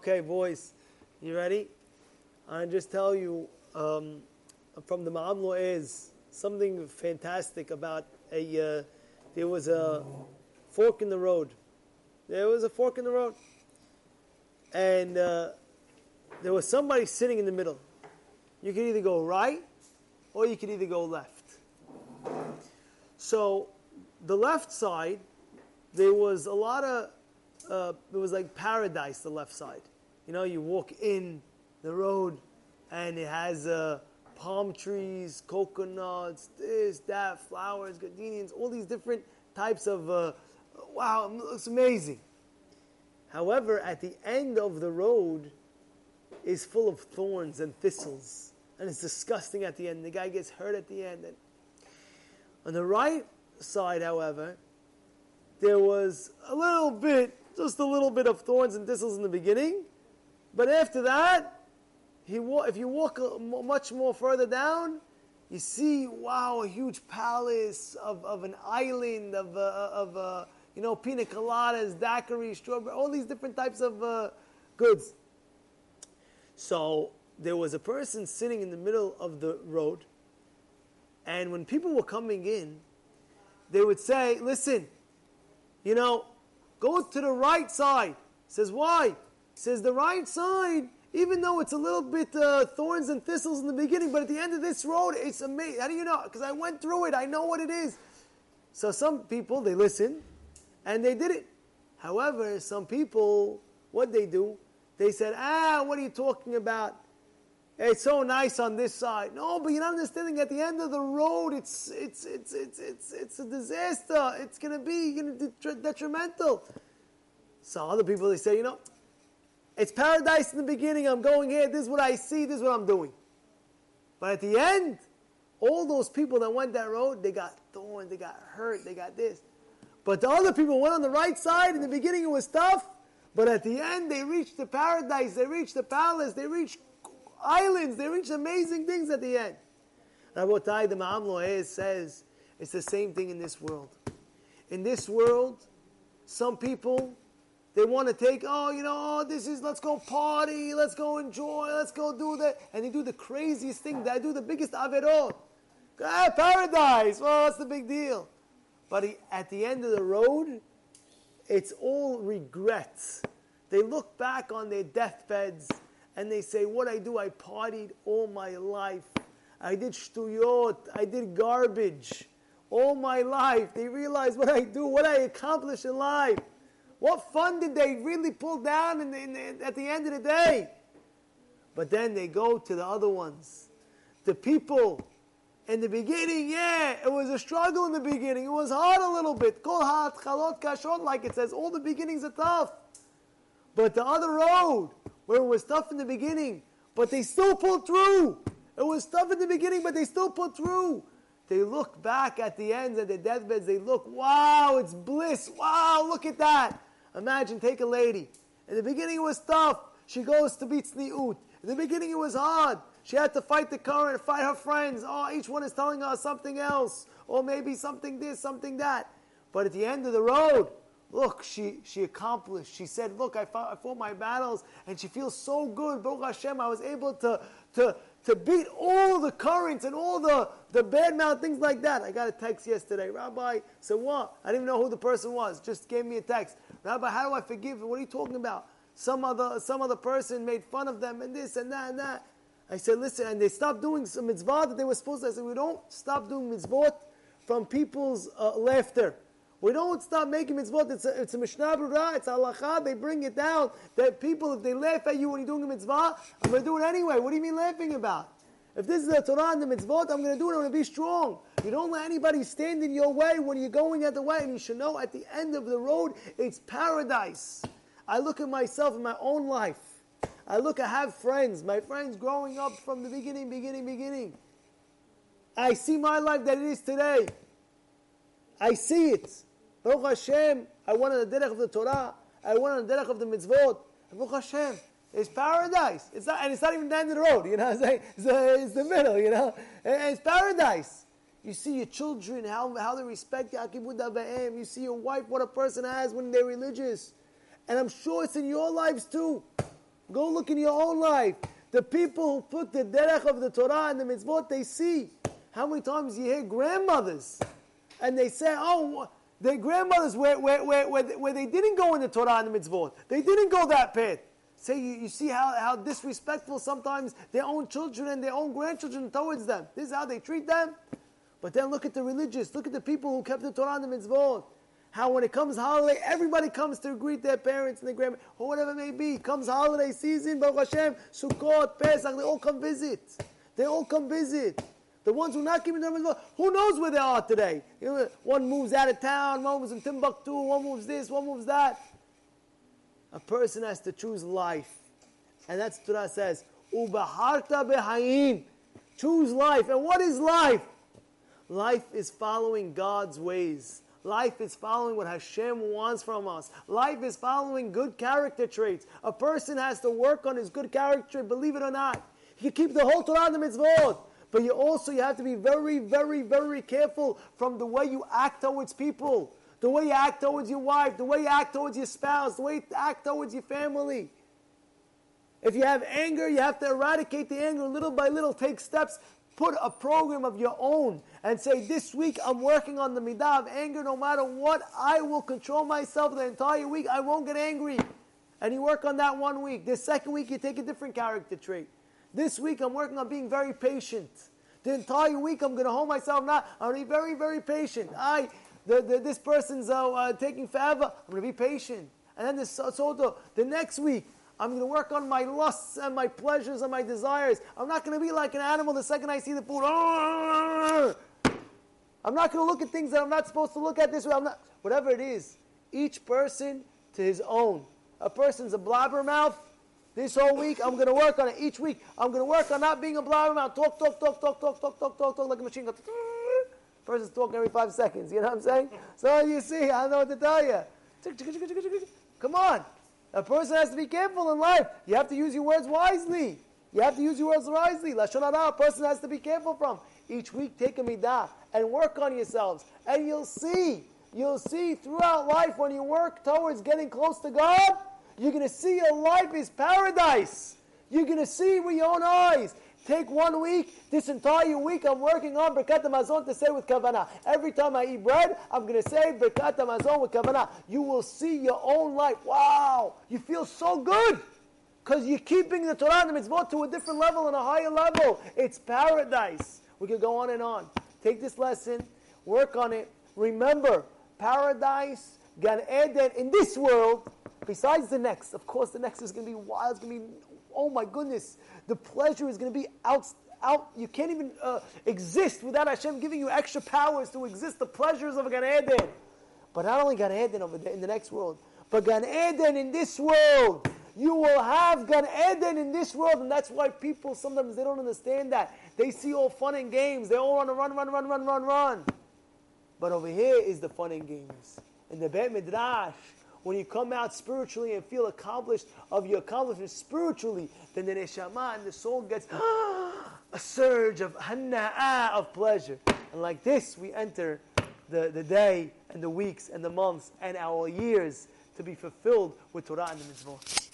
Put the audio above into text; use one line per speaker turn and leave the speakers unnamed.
Okay, boys, you ready? I just tell you um, from the Ma'amlo is something fantastic about a. Uh, there was a fork in the road. There was a fork in the road, and uh, there was somebody sitting in the middle. You could either go right, or you could either go left. So, the left side, there was a lot of. Uh, it was like paradise. The left side, you know, you walk in the road, and it has. Uh, palm trees, coconuts, this, that, flowers, gardenias, all these different types of, uh, wow, it looks amazing. However, at the end of the road is full of thorns and thistles, and it's disgusting at the end. The guy gets hurt at the end. And on the right side, however, there was a little bit, just a little bit of thorns and thistles in the beginning, but after that, he if you walk much more further down, you see, wow, a huge palace of, of an island of, uh, of uh, you know, pina coladas, daiquiri, strawberry, all these different types of uh, goods. So there was a person sitting in the middle of the road, and when people were coming in, they would say, listen, you know, go to the right side. Says, why? Says, the right side even though it's a little bit uh, thorns and thistles in the beginning, but at the end of this road, it's amazing. How do you know? Because I went through it. I know what it is. So some people, they listen, and they did it. However, some people, what they do, they said, ah, what are you talking about? It's so nice on this side. No, but you're not understanding. At the end of the road, it's it's it's it's it's it's a disaster. It's going to be to detrimental. So other people they say, you know, it's paradise in the beginning. I'm going here. This is what I see. This is what I'm doing. But at the end, all those people that went that road, they got thorns, they got hurt, they got this. But the other people went on the right side. In the beginning, it was tough. But at the end, they reached the paradise. They reached the palace. They reached islands. They reached amazing things at the end. Rabotai, the Ma'am says it's the same thing in this world. In this world, some people they want to take, oh, you know, oh, this is, let's go party, let's go enjoy, let's go do that. And they do the craziest thing. They do the biggest averot. Ah, paradise. Well, what's the big deal? But he, at the end of the road, it's all regrets. They look back on their deathbeds and they say, What I do, I partied all my life. I did shtuyot, I did garbage all my life. They realize what I do, what I accomplish in life. What fun did they really pull down in the, in the, at the end of the day? But then they go to the other ones. The people in the beginning, yeah, it was a struggle in the beginning. It was hard a little bit. Kol hatchalot kashon, like it says, all the beginnings are tough. But the other road, where it was tough in the beginning, but they still pulled through. It was tough in the beginning, but they still pulled through. They look back at the ends of their deathbeds. They look, wow, it's bliss. Wow, look at that. Imagine, take a lady. In the beginning it was tough. She goes to beat Sni'ut. In the beginning it was hard. She had to fight the current, fight her friends. Oh, each one is telling her something else. Or maybe something this, something that. But at the end of the road, look, she, she accomplished. She said, look, I fought, I fought my battles and she feels so good. Baruch Hashem, I was able to, to, to beat all the currents and all the, the bad mouth, things like that. I got a text yesterday. Rabbi said, what? I didn't even know who the person was. Just gave me a text. Rabbi, how do I forgive? What are you talking about? Some other, some other person made fun of them and this and that and that. I said, listen, and they stopped doing some mitzvah that they were supposed to. I said, we don't stop doing mitzvot from people's uh, laughter. We don't stop making mitzvot. It's a, it's a Mishnah Berurah, it's a halacha. They bring it down that people, if they laugh at you when you're doing a mitzvah, I'm going to do it anyway. What do you mean laughing about? If this is the Torah and the mitzvot, I'm going to do it. I'm going to be strong. You don't let anybody stand in your way when you're going at the way. And you should know at the end of the road, it's paradise. I look at myself in my own life. I look, I have friends, my friends growing up from the beginning, beginning, beginning. I see my life that it is today. I see it. Baruch Hashem, I went on the derech of the Torah. I went on the derech of the mitzvot. Baruch Hashem. It's paradise. It's not, and it's not even down the road. You know I'm saying? It's, it's the middle. You know, and it's paradise. You see your children how how they respect Yakibud You see your wife what a person has when they're religious, and I'm sure it's in your lives too. Go look in your own life. The people who put the derech of the Torah and the mitzvot, they see. How many times you hear grandmothers and they say, oh, their grandmothers where, where, where, where, they didn't go in the Torah and the mitzvot. They didn't go that path. Say, you, you see how, how disrespectful sometimes their own children and their own grandchildren towards them. This is how they treat them. But then look at the religious. Look at the people who kept the Torah and the mitzvot. How when it comes holiday, everybody comes to greet their parents and their grandparents, or whatever it may be. Comes holiday season, Baruch Hashem, Sukkot, Pesach, they all come visit. They all come visit. The ones who are not keeping the mitzvot, who knows where they are today? You know, one moves out of town, one moves in Timbuktu, one moves this, one moves that. A person has to choose life. And that's what Torah says. Ubaharta behayin. Choose life. And what is life? Life is following God's ways. Life is following what Hashem wants from us. Life is following good character traits. A person has to work on his good character, believe it or not. He can keep the whole Torah and the mitzvot. But you also you have to be very, very, very careful from the way you act towards people the way you act towards your wife, the way you act towards your spouse, the way you act towards your family. If you have anger, you have to eradicate the anger little by little. Take steps. Put a program of your own and say, This week I'm working on the midah of anger. No matter what, I will control myself the entire week. I won't get angry. And you work on that one week. The second week, you take a different character trait. This week, I'm working on being very patient. The entire week, I'm going to hold myself not. I'm going to be very, very patient. I the, the, this person's uh, uh, taking forever. I'm going to be patient. And then this so, so the next week, I'm going to work on my lusts and my pleasures and my desires. I'm not going to be like an animal the second I see the food. I'm not going to look at things that I'm not supposed to look at this way. I'm not, whatever it is, each person to his own. A person's a blabbermouth. This whole week, I'm going to work on it. Each week, I'm going to work on not being a blabbermouth. Talk, talk, talk, talk, talk, talk, talk, talk, talk, like a machine gun. Person's talking every five seconds. You know what I'm saying? So you see, I don't know what to tell you. Come on. A person has to be careful in life. You have to use your words wisely. You have to use your words wisely. Lashon hara, a person has to be careful from. Each week, take a midah and work on yourselves. And you'll see, you'll see throughout life when you work towards getting close to God, you're going to see your life is paradise. You're going to see with your own eyes. Take one week, this entire week I'm working on Birkat Hamazon to say with Kavanah. Every time I eat bread, I'm going to say Birkat Hamazon with Kavanah. You will see your own life. Wow! You feel so good! Because you're keeping the Torah and the mitzvot to a different level and a higher level. It's paradise. We could go on and on. Take this lesson, work on it. Remember, paradise, Gan Eden in this world, besides the next. Of course, the next is going to be wild. It's going to be, oh my goodness the pleasure is going to be out, out. You can't even uh, exist without Hashem giving you extra powers to exist. The pleasures of Gan Eden, but not only Gan Eden over there in the next world, but Gan Eden in this world. You will have Gan Eden in this world, and that's why people sometimes they don't understand that. They see all fun and games. They all want to run, run, run, run, run, run. But over here is the fun and games. In the Bet Midrash, when you come out spiritually and feel accomplished of your accomplishments spiritually, then the neshama and the soul gets a surge of hanna'ah of pleasure. And like this, we enter the, the day and the weeks and the months and our years to be fulfilled with Torah and the mitzvot.